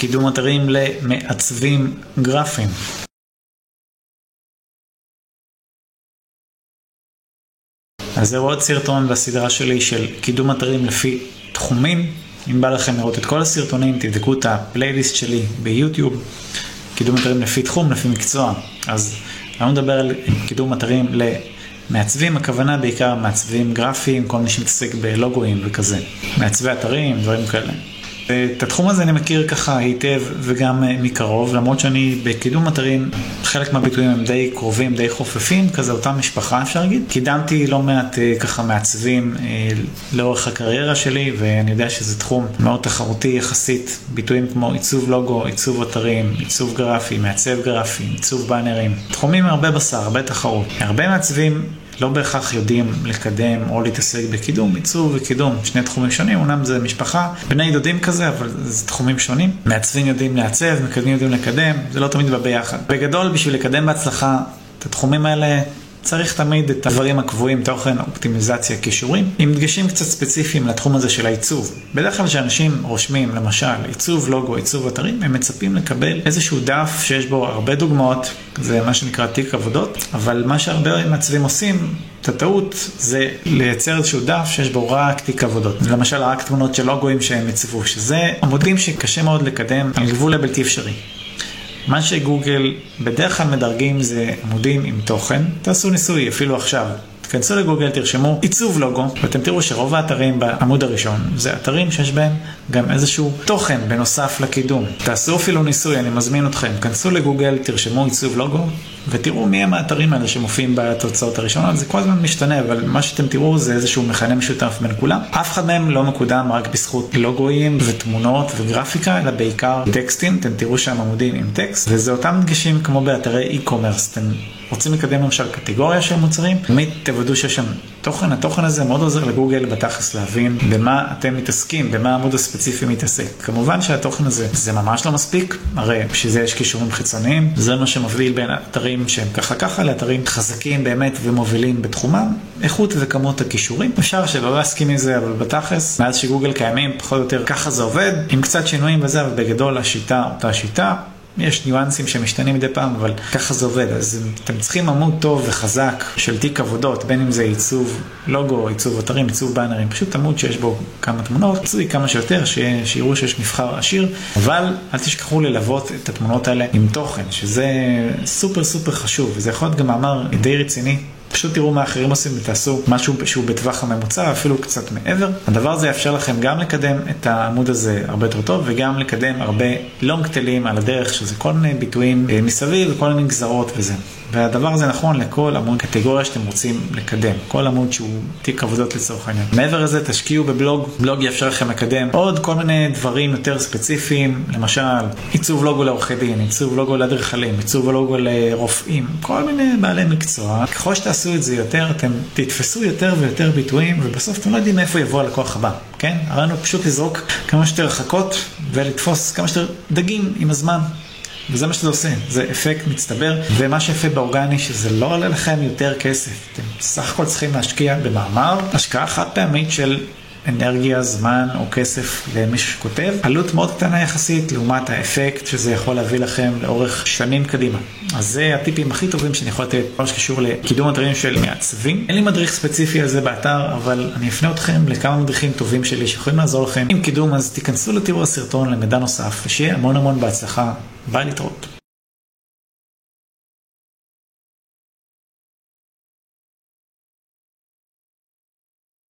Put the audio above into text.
קידום אתרים למעצבים גרפיים. אז זהו עוד סרטון בסדרה שלי של קידום אתרים לפי תחומים. אם בא לכם לראות את כל הסרטונים, תבדקו את הפלייליסט שלי ביוטיוב, קידום אתרים לפי תחום, לפי מקצוע. אז אני מדבר על קידום אתרים למעצבים, הכוונה בעיקר מעצבים גרפיים, כל מי שמתעסק בלוגויים וכזה. מעצבי אתרים, דברים כאלה. את התחום הזה אני מכיר ככה היטב וגם אה, מקרוב, למרות שאני בקידום אתרים, חלק מהביטויים הם די קרובים, די חופפים, כזה אותה משפחה אפשר להגיד. קידמתי לא מעט אה, ככה מעצבים אה, לאורך הקריירה שלי, ואני יודע שזה תחום מאוד תחרותי יחסית, ביטויים כמו עיצוב לוגו, עיצוב אתרים, עיצוב גרפי, מעצב גרפי, עיצוב באנרים. תחומים הרבה בשר, הרבה תחרות. הרבה מעצבים לא בהכרח יודעים לקדם או להתעסק בקידום, עיצוב וקידום, שני תחומים שונים, אומנם זה משפחה, בני דודים כזה, אבל זה תחומים שונים. מעצבים יודעים לעצב, מקדמים יודעים לקדם, זה לא תמיד בא ביחד. בגדול, בשביל לקדם בהצלחה את התחומים האלה, צריך תמיד את הדברים הקבועים, תוכן, אופטימיזציה, כישורים, עם דגשים קצת ספציפיים לתחום הזה של העיצוב. בדרך כלל כשאנשים רושמים, למשל, עיצוב לוגו, עיצוב אתרים, הם מצפים לקבל איזשהו דף שיש בו הרבה דוגמאות, זה מה שנקרא תיק עבודות, אבל מה שהרבה מעצבים עושים, את הטעות, זה לייצר איזשהו דף שיש בו רק תיק עבודות. למשל, רק תמונות של לוגוים שהם יצבו, שזה עמודים שקשה מאוד לקדם על גבול לבלתי אפשרי. מה שגוגל בדרך כלל מדרגים זה עמודים עם תוכן. תעשו ניסוי אפילו עכשיו. תכנסו לגוגל, תרשמו עיצוב לוגו, ואתם תראו שרוב האתרים בעמוד הראשון זה אתרים שיש בהם גם איזשהו תוכן בנוסף לקידום. תעשו אפילו ניסוי, אני מזמין אתכם, כנסו לגוגל, תרשמו עיצוב לוגו, ותראו מי הם האתרים האלה שמופיעים בתוצאות הראשונות. זה כל הזמן משתנה, אבל מה שאתם תראו זה איזשהו מכנה משותף בין כולם. אף אחד מהם לא מקודם רק בזכות לוגויים ותמונות וגרפיקה, אלא בעיקר טקסטים. אתם תראו שם עמודים עם טקסט, וזה אותם דגשים כמו באתרי e-commerce. אתם רוצים לקדם למשל קטגוריה של מוצרים, תמיד תוודאו שיש שם תוכן. התוכן הזה מאוד עוזר לגוגל בתכלס להבין במה אתם מתעסקים, במה העמוד הספציפי מתעסק. כמובן שהתוכן הזה זה ממש לא מספיק, הרי בשביל זה יש קישורים חיצוניים, זה מה שמבדיל בין אתרים שהם ככה ככה לאתרים חזקים באמת ומובילים בתחומם, איכות וכמות הכישורים. אפשר שלא להסכים עם זה, אבל בתכלס, מאז שגוגל קיימים, פחות או יותר ככה זה עובד, עם קצת שינויים וזה, אבל בגדול השיטה אותה שיטה. יש ניואנסים שמשתנים מדי פעם, אבל ככה זה עובד. אז אתם צריכים עמוד טוב וחזק של תיק עבודות, בין אם זה עיצוב לוגו, עיצוב אתרים, עיצוב באנרים, פשוט עמוד שיש בו כמה תמונות, עשוי כמה שיותר, שיראו שיש מבחר עשיר, אבל אל תשכחו ללוות את התמונות האלה עם תוכן, שזה סופר סופר חשוב, וזה יכול להיות גם מאמר די רציני. פשוט תראו מה אחרים עושים ותעשו משהו שהוא בטווח הממוצע, אפילו קצת מעבר. הדבר הזה יאפשר לכם גם לקדם את העמוד הזה הרבה יותר טוב, וגם לקדם הרבה לונג טלים על הדרך, שזה כל מיני ביטויים אה, מסביב וכל מיני גזרות וזה. והדבר הזה נכון לכל עמוד קטגוריה שאתם רוצים לקדם, כל עמוד שהוא תיק עבודות לצורך העניין. מעבר לזה תשקיעו בבלוג, בלוג יאפשר לכם לקדם עוד כל מיני דברים יותר ספציפיים, למשל עיצוב לוגו לעורכי דין, עיצוב לוגו לאדריכלים, עיצוב לוגו לרופאים, כל מיני בעלי מקצוע. ככל שתעשו את זה יותר, אתם תתפסו יותר ויותר ביטויים, ובסוף אתם לא יודעים מאיפה יבוא הלקוח הבא, כן? הרעיון הוא פשוט לזרוק כמה שיותר רחקות ולתפוס כמה שיותר דגים עם הזמן. וזה מה שזה עושה, זה אפקט מצטבר, ומה שיפה באורגני שזה לא עולה לכם יותר כסף, אתם סך הכל צריכים להשקיע במאמר, השקעה חד פעמית של אנרגיה, זמן או כסף למי שכותב, עלות מאוד קטנה יחסית לעומת האפקט שזה יכול להביא לכם לאורך שנים קדימה. אז זה הטיפים הכי טובים שאני יכול לתת, מה שקשור לקידום אתרים של מעצבים. אין לי מדריך ספציפי על זה באתר, אבל אני אפנה אתכם לכמה מדריכים טובים שלי שיכולים לעזור לכם עם קידום, אז תיכנסו לתיאור הסרטון למידע נוסף, ושיהיה המון המון בהצלחה. ביי להתראות.